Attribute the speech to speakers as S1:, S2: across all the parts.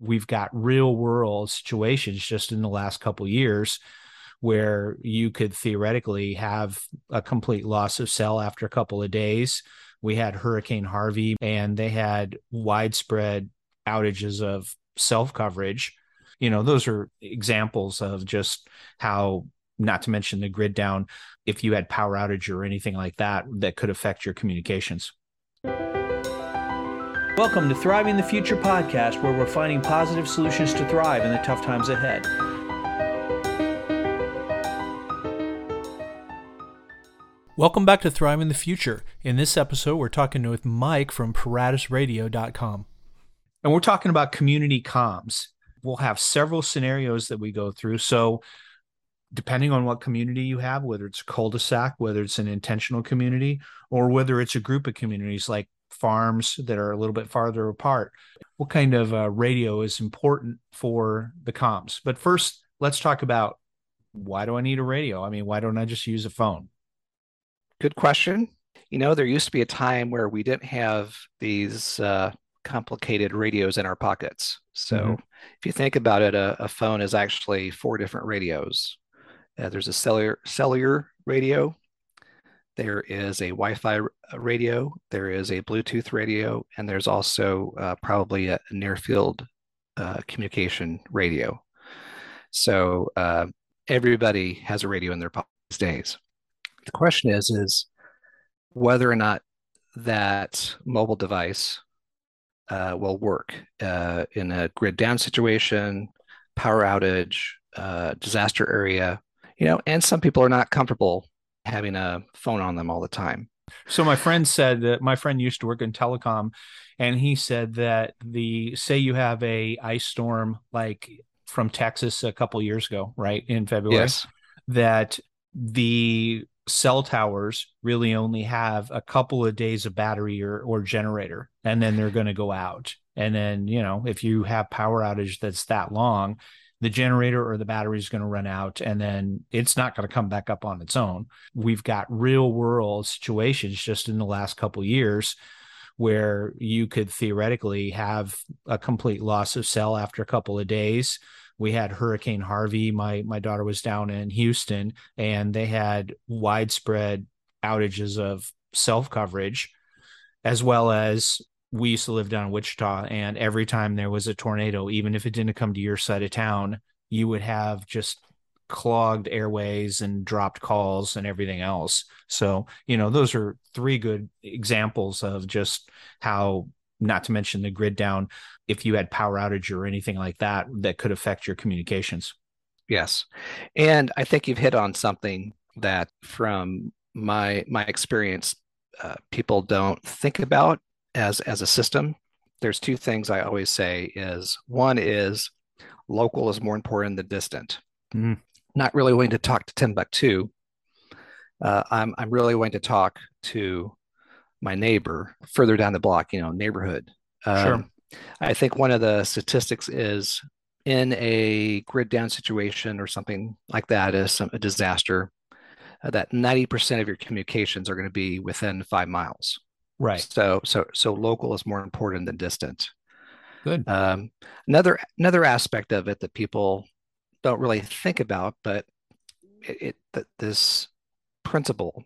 S1: we've got real world situations just in the last couple years where you could theoretically have a complete loss of cell after a couple of days. We had Hurricane Harvey and they had widespread outages of self coverage. You know, those are examples of just how, not to mention the grid down, if you had power outage or anything like that, that could affect your communications. Welcome to Thriving the Future podcast, where we're finding positive solutions to thrive in the tough times ahead. Welcome back to Thriving the Future. In this episode, we're talking with Mike from ParatusRadio.com. And we're talking about community comms. We'll have several scenarios that we go through. So, depending on what community you have, whether it's a cul-de-sac, whether it's an intentional community, or whether it's a group of communities like farms that are a little bit farther apart, what kind of uh, radio is important for the comms? But first, let's talk about why do I need a radio? I mean, why don't I just use a phone?
S2: Good question. You know, there used to be a time where we didn't have these uh, complicated radios in our pockets. So mm-hmm. if you think about it, a, a, phone is actually four different radios. Uh, there's a cellular cellular radio. There is a Wi-Fi radio. There is a Bluetooth radio, and there's also uh, probably a near field uh, communication radio. So uh, everybody has a radio in their pocket these days. The question is, is whether or not that mobile device uh, will work uh, in a grid down situation, power outage, uh, disaster area, you know, and some people are not comfortable having a phone on them all the time.
S1: So my friend said that my friend used to work in telecom and he said that the say you have a ice storm like from Texas a couple years ago, right? In February. Yes. That the cell towers really only have a couple of days of battery or, or generator and then they're going to go out and then you know if you have power outage that's that long the generator or the battery is going to run out and then it's not going to come back up on its own we've got real world situations just in the last couple years where you could theoretically have a complete loss of cell after a couple of days we had Hurricane Harvey. My my daughter was down in Houston, and they had widespread outages of self coverage, as well as we used to live down in Wichita, and every time there was a tornado, even if it didn't come to your side of town, you would have just clogged airways and dropped calls and everything else. So, you know, those are three good examples of just how not to mention the grid down if you had power outage or anything like that that could affect your communications
S2: yes and i think you've hit on something that from my my experience uh, people don't think about as as a system there's two things i always say is one is local is more important than distant mm. not really willing to talk to timbuktu uh, I'm, I'm really willing to talk to my neighbor further down the block, you know, neighborhood. Um, sure. I think one of the statistics is in a grid down situation or something like that is some, a disaster, uh, that 90% of your communications are going to be within five miles.
S1: Right.
S2: So, so, so local is more important than distant.
S1: Good.
S2: Um, another, another aspect of it that people don't really think about, but it, it this principle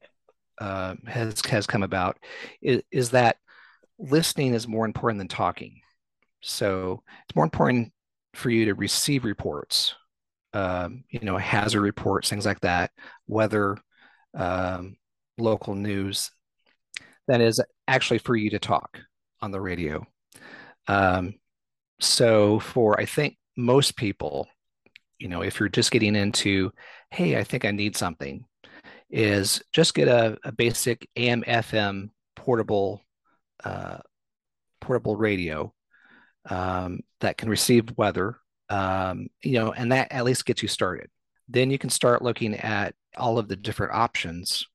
S2: uh, has has come about is, is that listening is more important than talking. So it's more important for you to receive reports, um, you know, hazard reports, things like that, weather, um, local news, than is actually for you to talk on the radio. Um, so for I think most people, you know, if you're just getting into, hey, I think I need something, is just get a, a basic AM FM portable uh, portable radio um, that can receive weather, um, you know, and that at least gets you started. Then you can start looking at all of the different options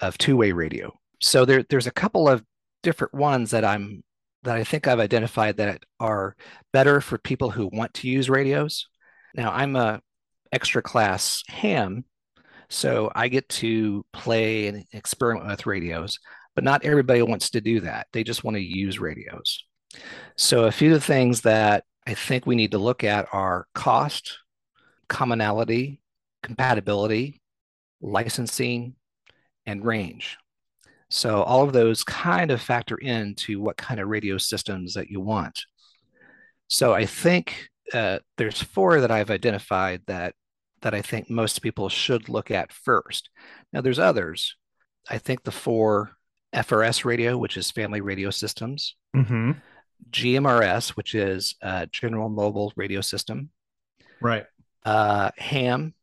S2: of two-way radio. So there, there's a couple of different ones that I'm that I think I've identified that are better for people who want to use radios. Now I'm a extra class ham so I get to play and experiment with radios, but not everybody wants to do that. They just want to use radios. So a few of the things that I think we need to look at are cost, commonality, compatibility, licensing, and range. So all of those kind of factor into what kind of radio systems that you want. So I think uh, there's four that I've identified that that I think most people should look at first. Now there's others. I think the four FRS radio, which is Family Radio Systems,
S1: mm-hmm.
S2: GMRS, which is uh, General Mobile Radio System,
S1: right?
S2: Uh, ham,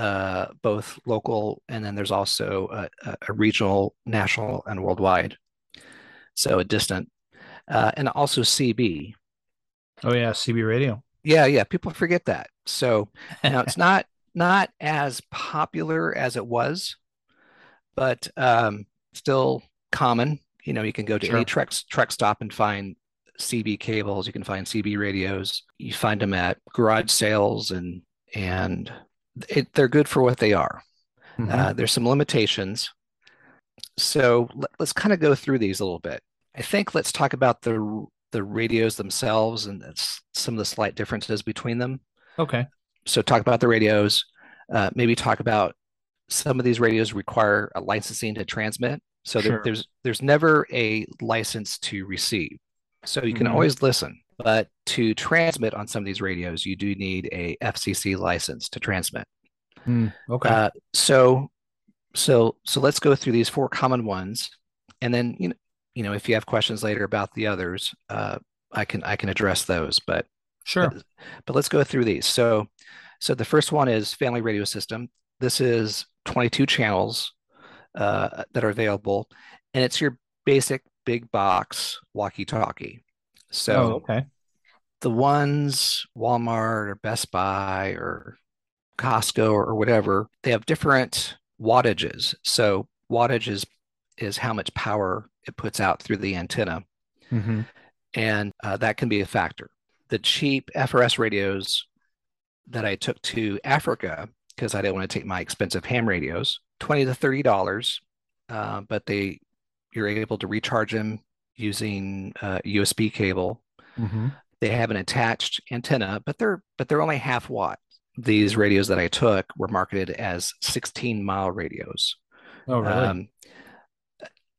S2: uh, both local, and then there's also a, a, regional, national, and worldwide. So a distant, uh, and also CB.
S1: Oh yeah, CB radio.
S2: Yeah, yeah. People forget that. So now it's not not as popular as it was, but um, still common. You know, you can go to sure. any truck truck stop and find CB cables. You can find CB radios. You find them at garage sales, and and it, they're good for what they are. Mm-hmm. Uh, there's some limitations. So let, let's kind of go through these a little bit. I think let's talk about the the radios themselves and some of the slight differences between them.
S1: Okay.
S2: So talk about the radios. Uh, maybe talk about some of these radios require a licensing to transmit. So sure. there, there's there's never a license to receive. So you can mm-hmm. always listen, but to transmit on some of these radios, you do need a FCC license to transmit.
S1: Mm, okay. Uh,
S2: so so so let's go through these four common ones, and then you know you know if you have questions later about the others, uh, I can I can address those. But
S1: sure.
S2: But, but let's go through these. So so the first one is Family Radio System. This is 22 channels uh, that are available, and it's your basic big box walkie-talkie. So
S1: oh, okay.
S2: The ones Walmart or Best Buy or Costco or, whatever, they have different wattages. So wattage is is how much power it puts out through the antenna,
S1: mm-hmm.
S2: and uh, that can be a factor. The cheap FRS radios that I took to Africa because I didn't want to take my expensive ham radios, twenty to thirty dollars, uh, but they you're able to recharge them using a uh, USB cable.
S1: Mm-hmm.
S2: They have an attached antenna, but they're but they're only half watt. These radios that I took were marketed as 16 mile radios.
S1: Oh, really? Um,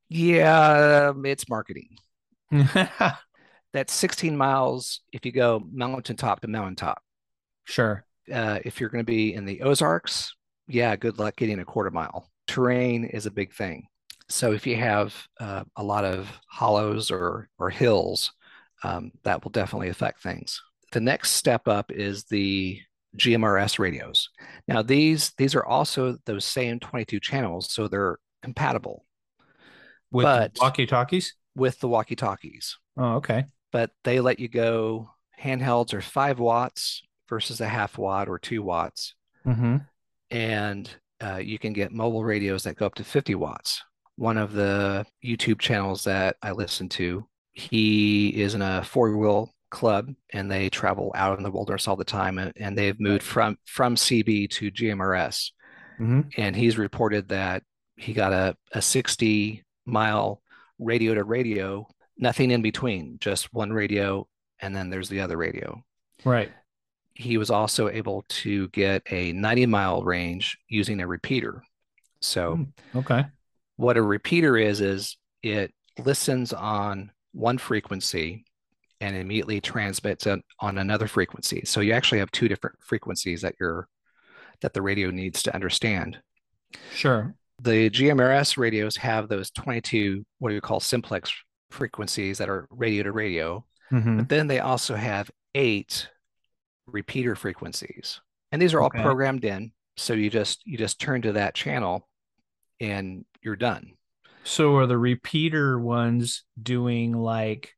S2: yeah, it's marketing. That's 16 miles if you go mountaintop to mountaintop.
S1: Sure.
S2: Uh, if you're going to be in the Ozarks, yeah, good luck getting a quarter mile. Terrain is a big thing. So if you have uh, a lot of hollows or or hills, um, that will definitely affect things. The next step up is the GMRS radios. Now these these are also those same 22 channels, so they're compatible
S1: with but walkie talkies.
S2: With the walkie talkies.
S1: Oh, okay.
S2: But they let you go. Handhelds are five watts versus a half watt or two watts,
S1: mm-hmm.
S2: and uh, you can get mobile radios that go up to 50 watts one of the YouTube channels that I listen to. He is in a four wheel club and they travel out in the wilderness all the time and, and they've moved from from CB to GMRS.
S1: Mm-hmm.
S2: And he's reported that he got a, a 60 mile radio to radio, nothing in between, just one radio and then there's the other radio.
S1: Right.
S2: He was also able to get a 90 mile range using a repeater. So,
S1: hmm, okay
S2: what a repeater is is it listens on one frequency and immediately transmits it on another frequency. So you actually have two different frequencies that you're that the radio needs to understand.
S1: Sure.
S2: The GMRS radios have those 22 what do you call simplex frequencies that are radio to radio.
S1: Mm-hmm.
S2: But then they also have eight repeater frequencies. And these are all okay. programmed in. So you just you just turn to that channel and you're done.
S1: So are the repeater ones doing like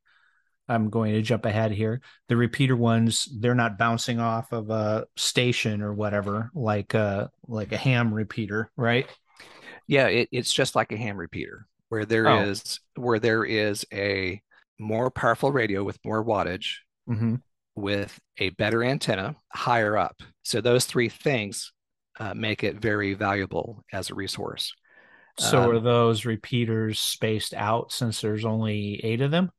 S1: I'm going to jump ahead here. The repeater ones, they're not bouncing off of a station or whatever, like a like a ham repeater, right?
S2: Yeah, it, it's just like a ham repeater, where there oh. is where there is a more powerful radio with more wattage,
S1: mm-hmm.
S2: with a better antenna higher up. So those three things uh, make it very valuable as a resource.
S1: So um, are those repeaters spaced out since there's only eight of them?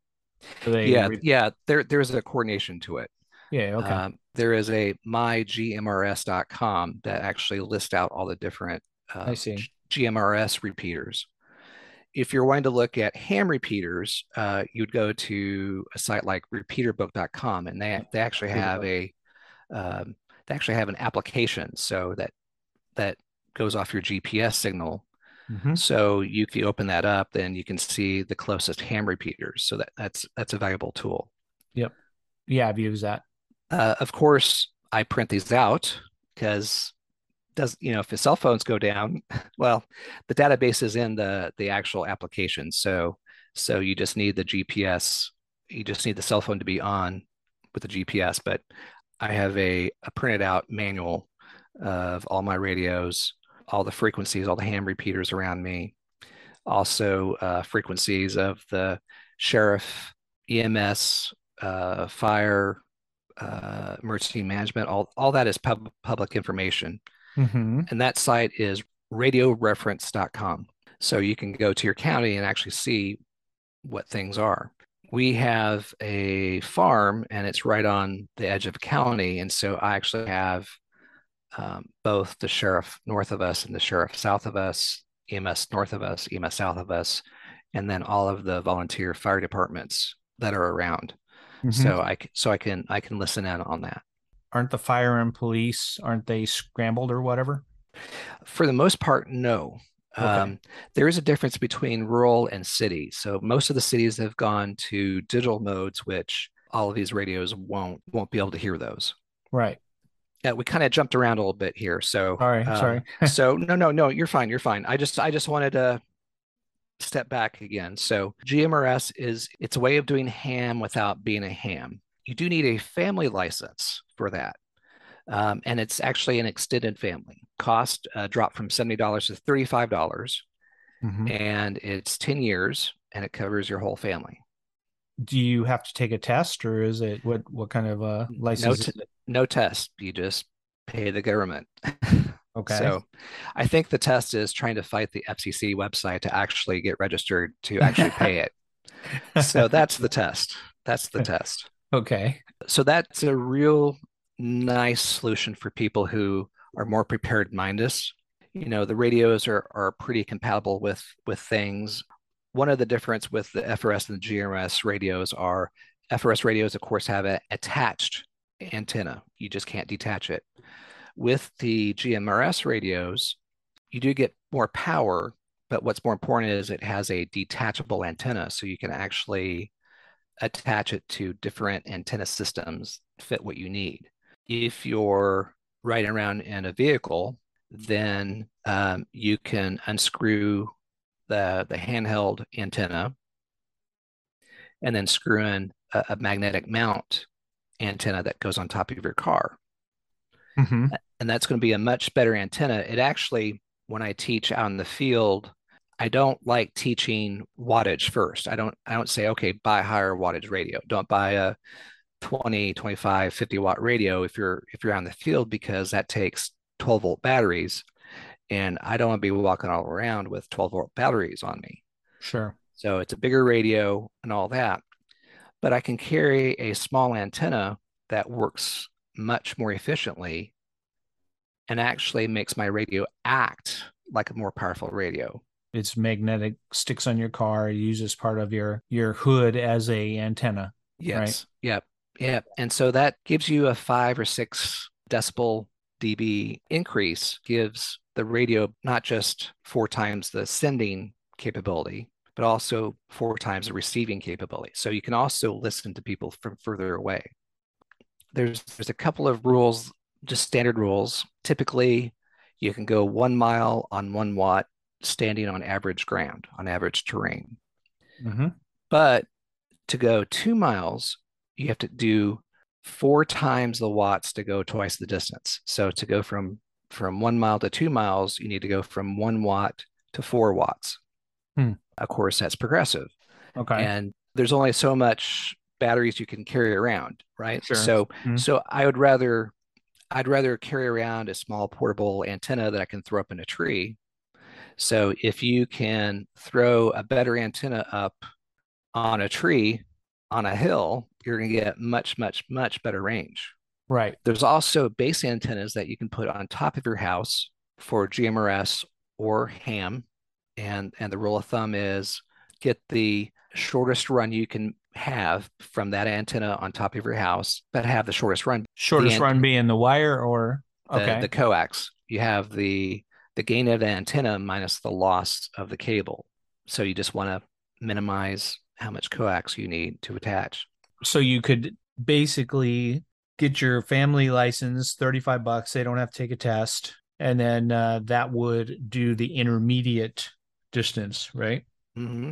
S2: yeah, re- yeah. There there's a coordination to it.
S1: Yeah. Okay. Um,
S2: there is a mygmrs.com that actually lists out all the different uh,
S1: I see.
S2: GMRS repeaters. If you're wanting to look at ham repeaters, uh, you'd go to a site like repeaterbook.com, and they they actually have a um, they actually have an application so that that goes off your GPS signal. Mm-hmm. So you can open that up, then you can see the closest ham repeaters. So that that's that's a valuable tool.
S1: Yep. Yeah, I've used that.
S2: Uh, of course, I print these out because does you know if the cell phones go down, well, the database is in the the actual application. So so you just need the GPS. You just need the cell phone to be on with the GPS. But I have a, a printed out manual of all my radios, all the frequencies, all the ham repeaters around me, also uh, frequencies of the sheriff, EMS, uh, fire, uh, emergency management, all, all that is pub- public information. Mm-hmm. And that site is radioreference.com. So you can go to your county and actually see what things are. We have a farm and it's right on the edge of county. And so I actually have um, both the sheriff north of us and the sheriff south of us, EMS north of us, EMS south of us, and then all of the volunteer fire departments that are around. Mm-hmm. So I so I can I can listen in on that.
S1: Aren't the fire and police aren't they scrambled or whatever?
S2: For the most part, no. Okay. Um, there is a difference between rural and city. So most of the cities have gone to digital modes, which all of these radios won't won't be able to hear those.
S1: Right.
S2: Yeah, we kind of jumped around a little bit here. So
S1: sorry, um, sorry.
S2: so no, no, no, you're fine. You're fine. I just I just wanted to step back again. So GMRS is it's a way of doing ham without being a ham. You do need a family license for that. Um, and it's actually an extended family. Cost uh, dropped from $70 to 35. dollars mm-hmm. And it's 10 years and it covers your whole family.
S1: Do you have to take a test or is it what what kind of uh license?
S2: No, t- no test. You just pay the government.
S1: Okay.
S2: So I think the test is trying to fight the FCC website to actually get registered to actually pay it. so that's the test. That's the test.
S1: Okay.
S2: So that's a real nice solution for people who are more prepared minded. You know, the radios are, are pretty compatible with with things. One of the difference with the FRS and the GMRS radios are FRS radios, of course, have an attached antenna. You just can't detach it. With the GMRS radios, you do get more power, but what's more important is it has a detachable antenna, so you can actually attach it to different antenna systems fit what you need. If you're riding around in a vehicle, then um, you can unscrew the, the handheld antenna and then screw in a, a magnetic mount antenna that goes on top of your car. Mm-hmm. And that's going to be a much better antenna. It actually, when I teach out in the field, I don't like teaching wattage first. I don't I don't say, okay, buy higher wattage radio. Don't buy a 20, 25, 50 watt radio if you're if you're on the field because that takes 12 volt batteries. And I don't want to be walking all around with 12 volt batteries on me.
S1: Sure.
S2: So it's a bigger radio and all that. But I can carry a small antenna that works much more efficiently and actually makes my radio act like a more powerful radio.
S1: It's magnetic, sticks on your car, uses part of your your hood as a antenna.
S2: Yes. Right? Yep. Yep. And so that gives you a five or six decibel dB increase, gives the radio not just four times the sending capability, but also four times the receiving capability. So you can also listen to people from further away there's there's a couple of rules, just standard rules. Typically, you can go one mile on one watt standing on average ground, on average terrain. Mm-hmm. But to go two miles, you have to do four times the watts to go twice the distance. So to go from from one mile to two miles, you need to go from one watt to four watts. Hmm. Of course, that's progressive.
S1: Okay.
S2: And there's only so much batteries you can carry around, right?
S1: Sure.
S2: So
S1: mm-hmm.
S2: so I would rather I'd rather carry around a small portable antenna that I can throw up in a tree. So if you can throw a better antenna up on a tree on a hill you're going to get much, much, much better range.
S1: Right.
S2: There's also base antennas that you can put on top of your house for GMRS or ham. And, and the rule of thumb is get the shortest run you can have from that antenna on top of your house, but have the shortest run.
S1: Shortest run being the wire or
S2: okay. the, the coax. You have the the gain of the antenna minus the loss of the cable. So you just want to minimize how much coax you need to attach.
S1: So you could basically get your family license, 35 bucks. They don't have to take a test. And then uh, that would do the intermediate distance, right?
S2: Mm-hmm.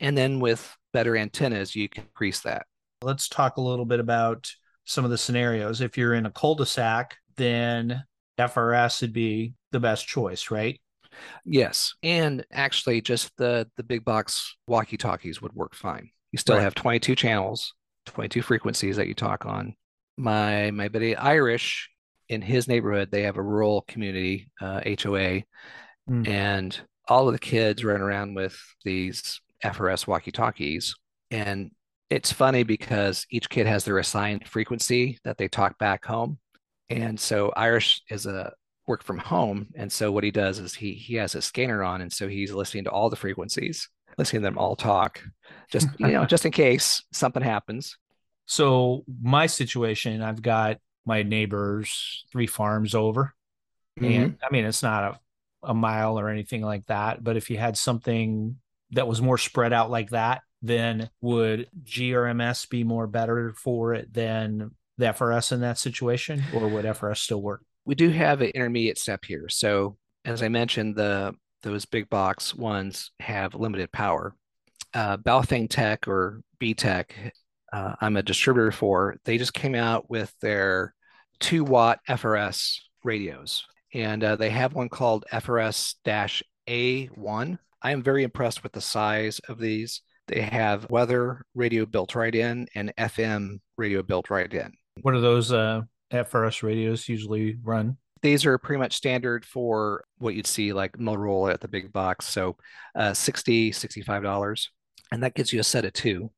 S2: And then with better antennas, you can increase that.
S1: Let's talk a little bit about some of the scenarios. If you're in a cul de sac, then FRS would be the best choice, right?
S2: Yes. And actually, just the, the big box walkie talkies would work fine. You still right. have 22 channels, 22 frequencies that you talk on. My my buddy Irish in his neighborhood, they have a rural community uh, HOA, mm. and all of the kids run around with these FRS walkie talkies. And it's funny because each kid has their assigned frequency that they talk back home. And so Irish is a work from home. And so what he does is he he has a scanner on, and so he's listening to all the frequencies, listening to them all talk, just you know, just in case something happens.
S1: So my situation, I've got my neighbors three farms over. Mm-hmm. And I mean, it's not a a mile or anything like that. But if you had something that was more spread out like that, then would GRMS be more better for it than the FRS in that situation, or would FRS still work?
S2: We do have an intermediate step here. So as I mentioned, the those big box ones have limited power. Uh, Baofeng Tech or B Tech, uh, I'm a distributor for. They just came out with their two watt FRS radios and uh, they have one called FRS A1. I am very impressed with the size of these. They have weather radio built right in and FM radio built right in.
S1: What are those uh, FRS radios usually run?
S2: These are pretty much standard for what you'd see like Motorola at the big box. So uh, 60 $65. And that gives you a set of two.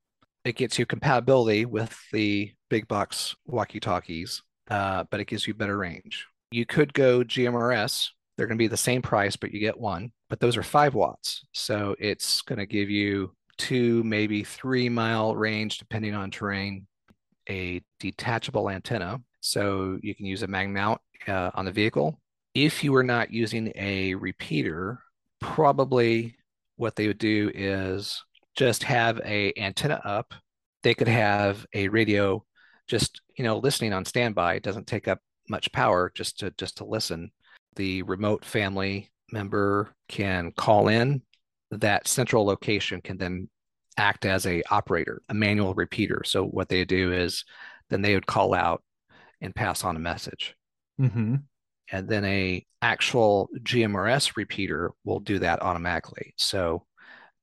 S2: It gets you compatibility with the big box walkie talkies, uh, but it gives you better range. You could go GMRS. They're going to be the same price, but you get one. But those are five watts. So it's going to give you two, maybe three mile range, depending on terrain, a detachable antenna. So you can use a mag mount uh, on the vehicle. If you were not using a repeater, probably what they would do is just have a antenna up. They could have a radio just, you know, listening on standby. It doesn't take up much power just to just to listen. The remote family member can call in. That central location can then act as a operator, a manual repeater. So what they do is then they would call out and pass on a message.
S1: Mm-hmm.
S2: And then a actual GMRS repeater will do that automatically. So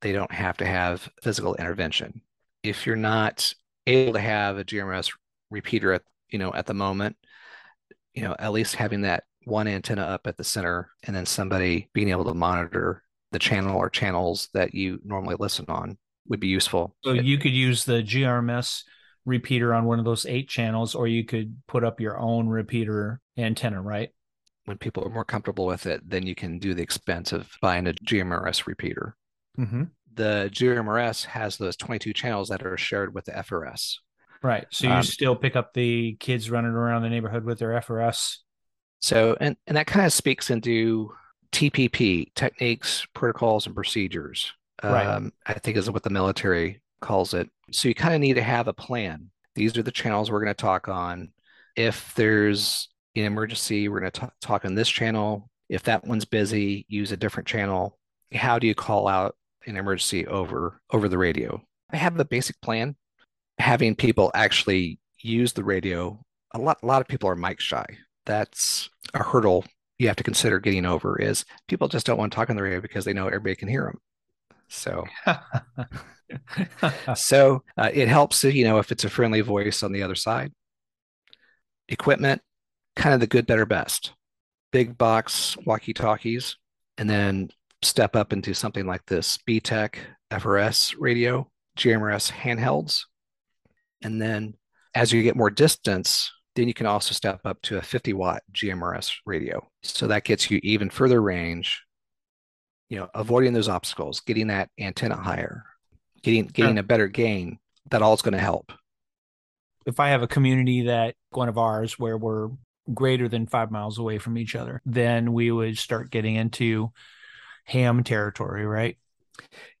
S2: they don't have to have physical intervention. If you're not able to have a GMRS repeater at you know at the moment, you know, at least having that one antenna up at the center and then somebody being able to monitor the channel or channels that you normally listen on would be useful.
S1: So you could use the GRMS repeater on one of those eight channels, or you could put up your own repeater antenna, right?
S2: When people are more comfortable with it, then you can do the expense of buying a GMRS repeater.
S1: Mm-hmm.
S2: The GMRS has those 22 channels that are shared with the FRS.
S1: Right. So you um, still pick up the kids running around the neighborhood with their FRS.
S2: So and and that kind of speaks into TPP techniques, protocols, and procedures.
S1: Right. Um,
S2: I think is what the military calls it. So you kind of need to have a plan. These are the channels we're going to talk on. If there's an emergency, we're going to talk on this channel. If that one's busy, use a different channel. How do you call out an emergency over over the radio? I have a basic plan having people actually use the radio, a lot, a lot of people are mic shy. That's a hurdle you have to consider getting over is people just don't want to talk on the radio because they know everybody can hear them. So, so uh, it helps, you know, if it's a friendly voice on the other side. Equipment, kind of the good, better, best. Big box walkie talkies, and then step up into something like this BTECH FRS radio, GMRS handhelds, And then as you get more distance, then you can also step up to a 50 watt GMRS radio. So that gets you even further range, you know, avoiding those obstacles, getting that antenna higher, getting getting a better gain. That all is going to help.
S1: If I have a community that one of ours where we're greater than five miles away from each other, then we would start getting into ham territory, right?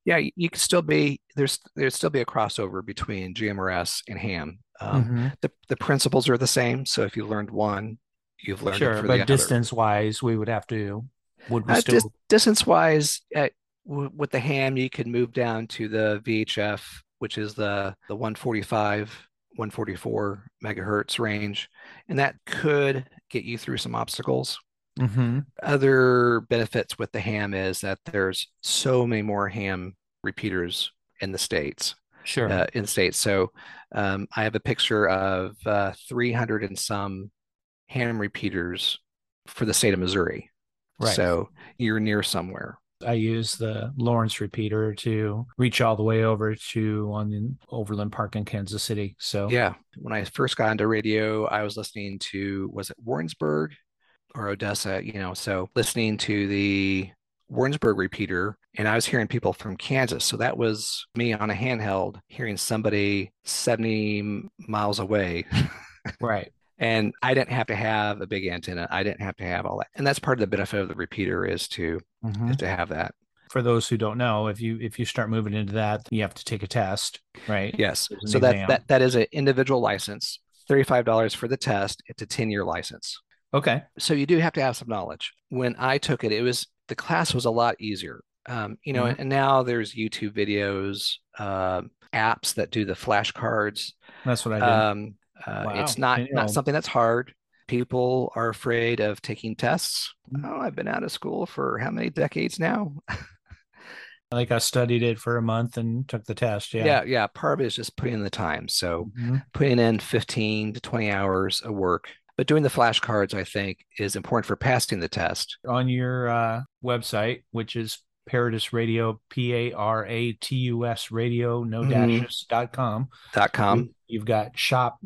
S2: Yeah, you could still be there's there'd still be a crossover between GMRS and ham. Um, mm-hmm. the the principles are the same. So if you learned one, you've learned sure, but
S1: distance wise, we would have to would we uh, still
S2: dis- distance wise at, w- with the ham, you could move down to the VHF, which is the the 145 144 megahertz range, and that could get you through some obstacles. Mm-hmm. Other benefits with the ham is that there's so many more ham repeaters in the states.
S1: Sure.
S2: Uh, in the states, so um, I have a picture of uh, 300 and some ham repeaters for the state of Missouri. Right. So you're near somewhere.
S1: I use the Lawrence repeater to reach all the way over to on the Overland Park in Kansas City. So
S2: yeah, when I first got into radio, I was listening to was it Warrensburg or Odessa? You know, so listening to the Warrensburg repeater, and I was hearing people from Kansas. So that was me on a handheld hearing somebody 70 miles away.
S1: right.
S2: And I didn't have to have a big antenna. I didn't have to have all that. And that's part of the benefit of the repeater is to mm-hmm. is to have that.
S1: For those who don't know, if you if you start moving into that, you have to take a test, right?
S2: Yes. So that that that is an individual license. $35 for the test. It's a 10-year license.
S1: Okay.
S2: So you do have to have some knowledge. When I took it, it was the class was a lot easier. Um, you know, mm-hmm. and now there's YouTube videos, uh, apps that do the flashcards.
S1: That's what I did. Um,
S2: uh, wow. It's not not something that's hard. People are afraid of taking tests. Mm-hmm. Oh, I've been out of school for how many decades now?
S1: like I studied it for a month and took the test. Yeah.
S2: Yeah. Yeah. Part of it is just putting in the time. So mm-hmm. putting in 15 to 20 hours of work. But doing the flashcards, I think, is important for passing the test.
S1: On your uh, website, which is Paratus Radio, P A R A T U S radio, no mm-hmm. dashes dot com.
S2: Dot com.
S1: You've got shop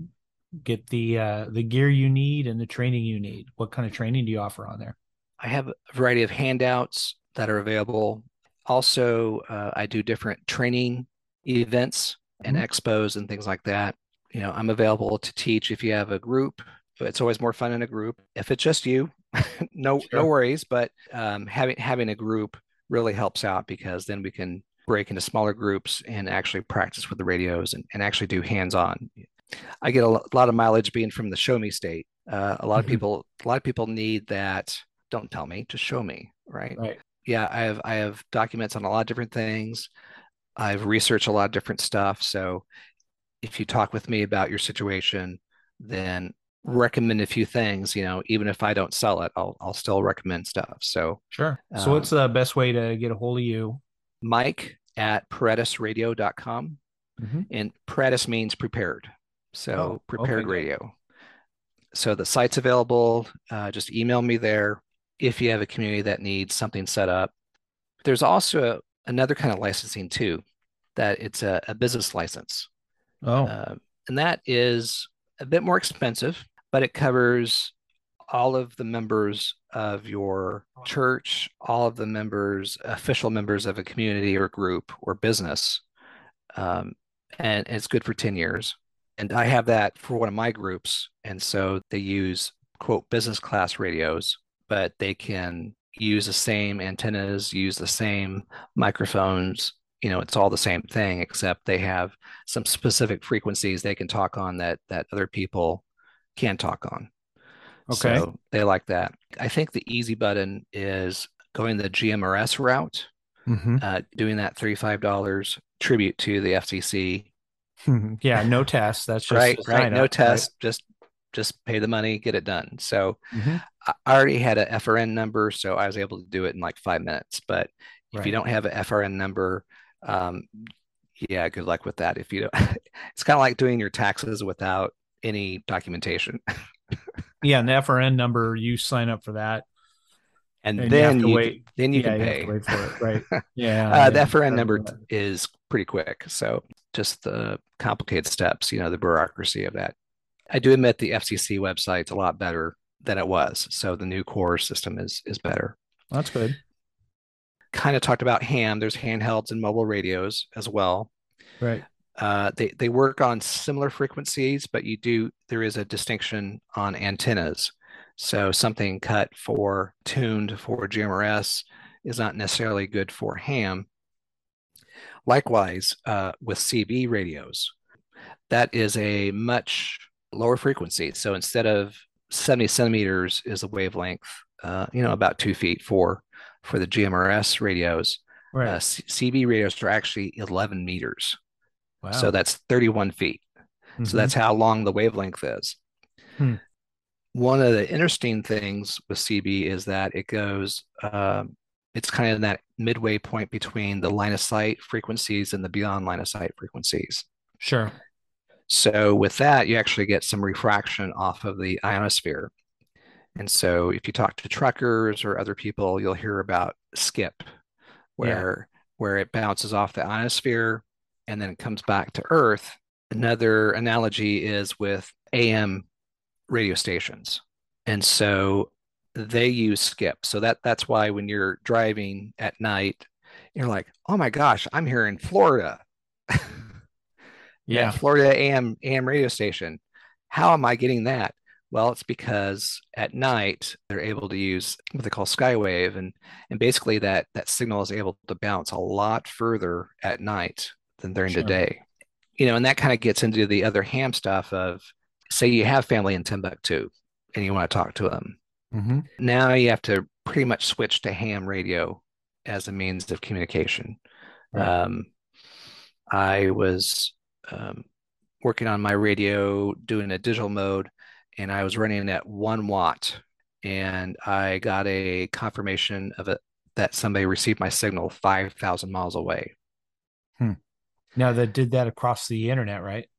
S1: get the uh, the gear you need and the training you need. What kind of training do you offer on there?
S2: I have a variety of handouts that are available. Also, uh, I do different training events and mm-hmm. expos and things like that. You know, I'm available to teach if you have a group. It's always more fun in a group. If it's just you, no sure. no worries. But um, having having a group really helps out because then we can break into smaller groups and actually practice with the radios and, and actually do hands-on I get a lot of mileage being from the show me state. Uh, a lot mm-hmm. of people, a lot of people need that. Don't tell me, just show me. Right.
S1: Right.
S2: Yeah, I have I have documents on a lot of different things. I've researched a lot of different stuff. So if you talk with me about your situation, then recommend a few things. You know, even if I don't sell it, I'll I'll still recommend stuff. So
S1: sure. So um, what's the best way to get a hold of you?
S2: Mike at paratusradio.com. Mm-hmm. And Paratus means prepared. So oh, prepared okay. radio. So the site's available. Uh, just email me there if you have a community that needs something set up. There's also a, another kind of licensing too, that it's a, a business license.
S1: Oh, uh,
S2: and that is a bit more expensive, but it covers all of the members of your church, all of the members, official members of a community or group or business. Um, and it's good for 10 years. And I have that for one of my groups. And so they use, quote, business class radios, but they can use the same antennas, use the same microphones. You know, it's all the same thing, except they have some specific frequencies they can talk on that that other people can't talk on.
S1: Okay. So
S2: they like that. I think the easy button is going the GMRS route, mm-hmm. uh, doing that $35 tribute to the FCC
S1: yeah, no test. That's just
S2: right, right. No up, test. Right? Just just pay the money, get it done. So mm-hmm. I already had a FRN number, so I was able to do it in like five minutes. But if right. you don't have a FRN number, um, yeah, good luck with that. If you don't, it's kind of like doing your taxes without any documentation.
S1: yeah, an FRN number, you sign up for that.
S2: and,
S1: And
S2: then
S1: you
S2: you,
S1: wait.
S2: then you
S1: yeah,
S2: can
S1: you
S2: pay.
S1: have to wait for it, right? Yeah.
S2: uh,
S1: yeah,
S2: the FRN number is pretty quick. So just the complicated steps, you know, the bureaucracy of that. I do admit the FCC website's a lot better than it was. So the new core system is is better.
S1: That's good.
S2: Kind of talked about ham. There's handhelds and mobile radios as well.
S1: Right.
S2: Uh, they they work on similar frequencies, but you do there is a distinction on antennas. So something cut for tuned for GMRS is not necessarily good for ham. Likewise, uh, with CB radios, that is a much lower frequency. So instead of 70 centimeters is the wavelength, uh, you know, about two feet for for the GMRS radios.
S1: Right.
S2: Uh, CB radios are actually 11 meters.
S1: wow.
S2: So that's 31 feet.
S1: Mhm.
S2: So that's how long the wavelength is.
S1: Hmm.
S2: One of the interesting things with CB is that it goes, um, it's kind of in that midway point between the line of sight frequencies and the beyond line of sight frequencies.
S1: sure.
S2: So with that, you actually get some refraction off of the ionosphere. And so if you talk to truckers or other people, you'll hear about skip, where where it bounces off the ionosphere and then comes back to Earth. Another analogy is with AM radio stations. And so they use skip. So that that's why when you're driving at night, you're like, oh my gosh, I'm here in Florida.
S1: Yeah.
S2: Florida AM AM radio station. How am I getting that? Well, it's because at night they're able to use what they call skywave, and and basically that that signal is able to bounce a lot further at night than during
S1: Sure.
S2: the day. You know, and that kind of gets into the other ham stuff of say you have family in Timbuktu and you want to talk to them.
S1: hmm
S2: Now you have to pretty much switch to ham radio as a means of communication.
S1: Right.
S2: Um, I was um, working on my radio doing a digital mode, and I was running at one watt, and I got a confirmation of it that somebody received my signal 5,000 miles away.
S1: Now that did that across the internet, right?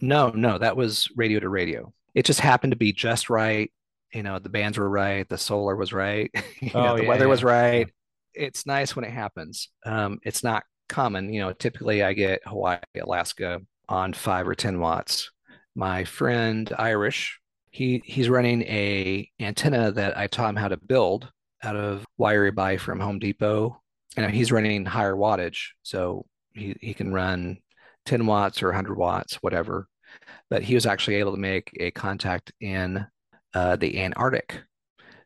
S2: No, no, that was radio to radio. It just happened to be just right. You know, the bands were right, the solar was right, you know,
S1: Oh,
S2: the
S1: yeah,
S2: weather was
S1: yeah,
S2: right. It's nice when it happens. Um, it's not common. You know, typically I get Hawaii, Alaska on five or 10 watts. My friend Irish, he he's running a antenna that I taught him how to build out of wire buy from Home Depot. And he's running higher wattage. So he, he can run 10 watts or 100 watts, whatever. But he was actually able to make a contact in uh, the Antarctic.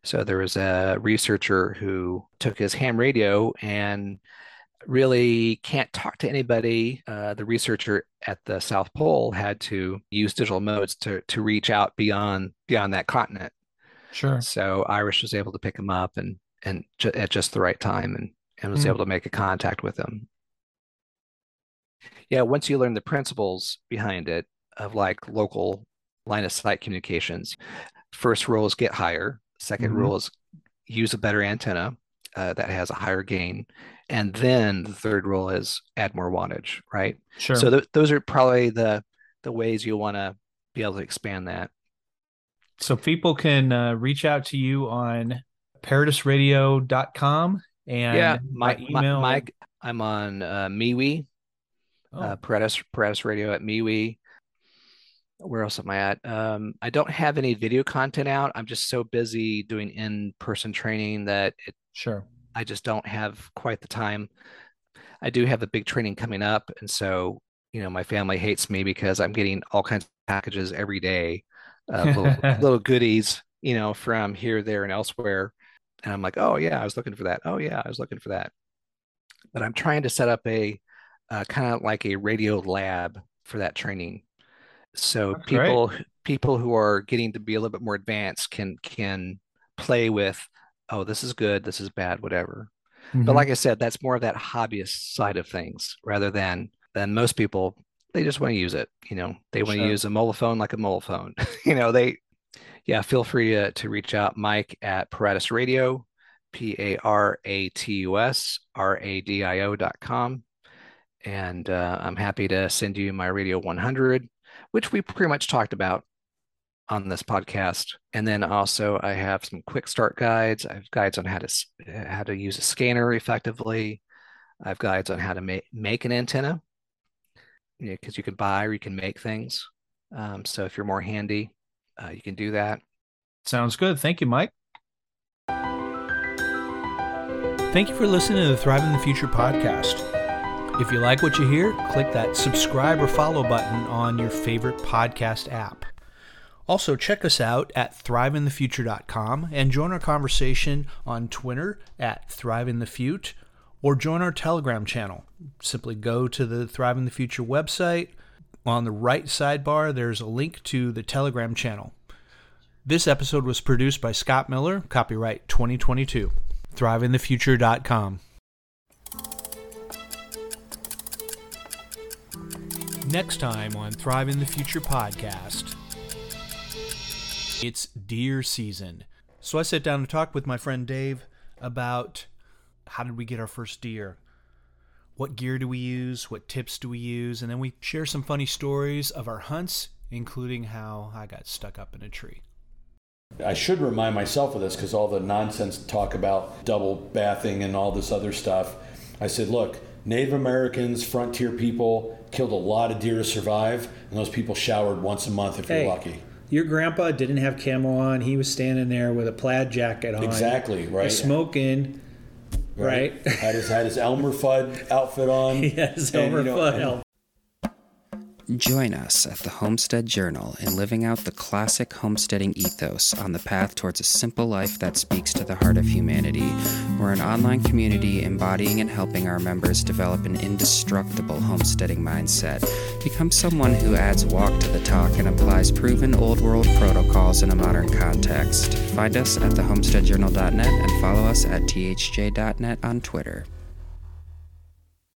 S2: So there was a researcher who took his ham radio and really can't talk to anybody. Uh, the researcher at the South Pole had to use digital modes to to reach out beyond beyond that continent.
S1: Sure.
S2: So Irish was able to pick him up and and ju- at just the right time and and was
S1: Hmm.
S2: able to make a contact with him. Yeah, once you learn the principles behind it of like local line of sight communications, first rule is get higher. 2nd
S1: Mhm.
S2: rule is use a better antenna uh, that has a higher gain. And then the third rule is add more wattage, right?
S1: Sure.
S2: So th- those are probably the the ways you want to be able to expand that.
S1: So people can uh, reach out to you on paratusradio.com and
S2: yeah,
S1: my,
S2: my,
S1: email.
S2: my, Mike, I'm on uh, MeWe,
S1: oh,
S2: uh, Paratus, Paratus Radio at MeWe. Where else am I at? Um, I don't have any video content out. I'm just so busy doing in-person training that it,
S1: sure.
S2: I just don't have quite the time. I do have a big training coming up, and so you know my family hates me because I'm getting all kinds of packages every day, uh, little, little goodies, you know, from here, there, and elsewhere. And I'm like, oh yeah, I was looking for that. Oh yeah, I was looking for that. But I'm trying to set up a uh, kind of like a radio lab for that training, so
S1: That's great.
S2: people people who are getting to be a little bit more advanced can can play with, oh, this is good, this is bad, whatever. But
S1: Mhm.
S2: like I said, that's more of that hobbyist side of things rather than than most people. They just want to use it. You know, they want to use a mobile phone like a mobile phone. you know, they yeah, feel free to to reach out, Mike at Paratus Radio, P A R A T U S R A D I O dot com. And uh, I'm happy to send you my Radio 100, which we pretty much talked about on this podcast. And then also I have some quick start guides. I have guides on how to how to use a scanner effectively. I have guides on how to make make an antenna because you, know, you can buy or you can make things. Um, so if you're more handy, uh, you can do that.
S1: Sounds good. Thank you, Mike. Thank you for listening to the Thriving the Future podcast. If you like what you hear, click that subscribe or follow button on your favorite podcast app. Also, check us out at thrivingthefuture.com and join our conversation on Twitter at thriveinthefute or join our Telegram channel. Simply go to the Thriving the Future website. On the right sidebar, there's a link to the Telegram channel. This episode was produced by Scott Miller, copyright 2022. ThrivingTheFuture.com. Next time on Thriving the Future podcast. It's deer season. So I sit down and talk with my friend Dave about how did we get our first deer? What gear do we use? What tips do we use? And then we share some funny stories of our hunts, including how I got stuck up in a tree.
S3: I should remind myself of this because all the nonsense talk about double bathing and all this other stuff. I said, look, Native Americans, frontier people killed a lot of deer to survive, and those people showered once a month if hey, you're lucky
S1: your grandpa didn't have camo on. He was standing there with a plaid jacket on.
S3: Exactly, right.
S1: Smoking. Right.
S3: right. had his had his Elmer Fudd outfit on.
S1: His Elmer and, you know, Fudd
S4: Join us at the Homestead Journal in living out the classic homesteading ethos on the path towards a simple life that speaks to the heart of humanity. We're an online community embodying and helping our members develop an indestructible homesteading mindset. Become someone who adds walk to the talk and applies proven old world protocols in a modern context. Find us at thehomesteadjournal.net and follow us at thj.net on Twitter.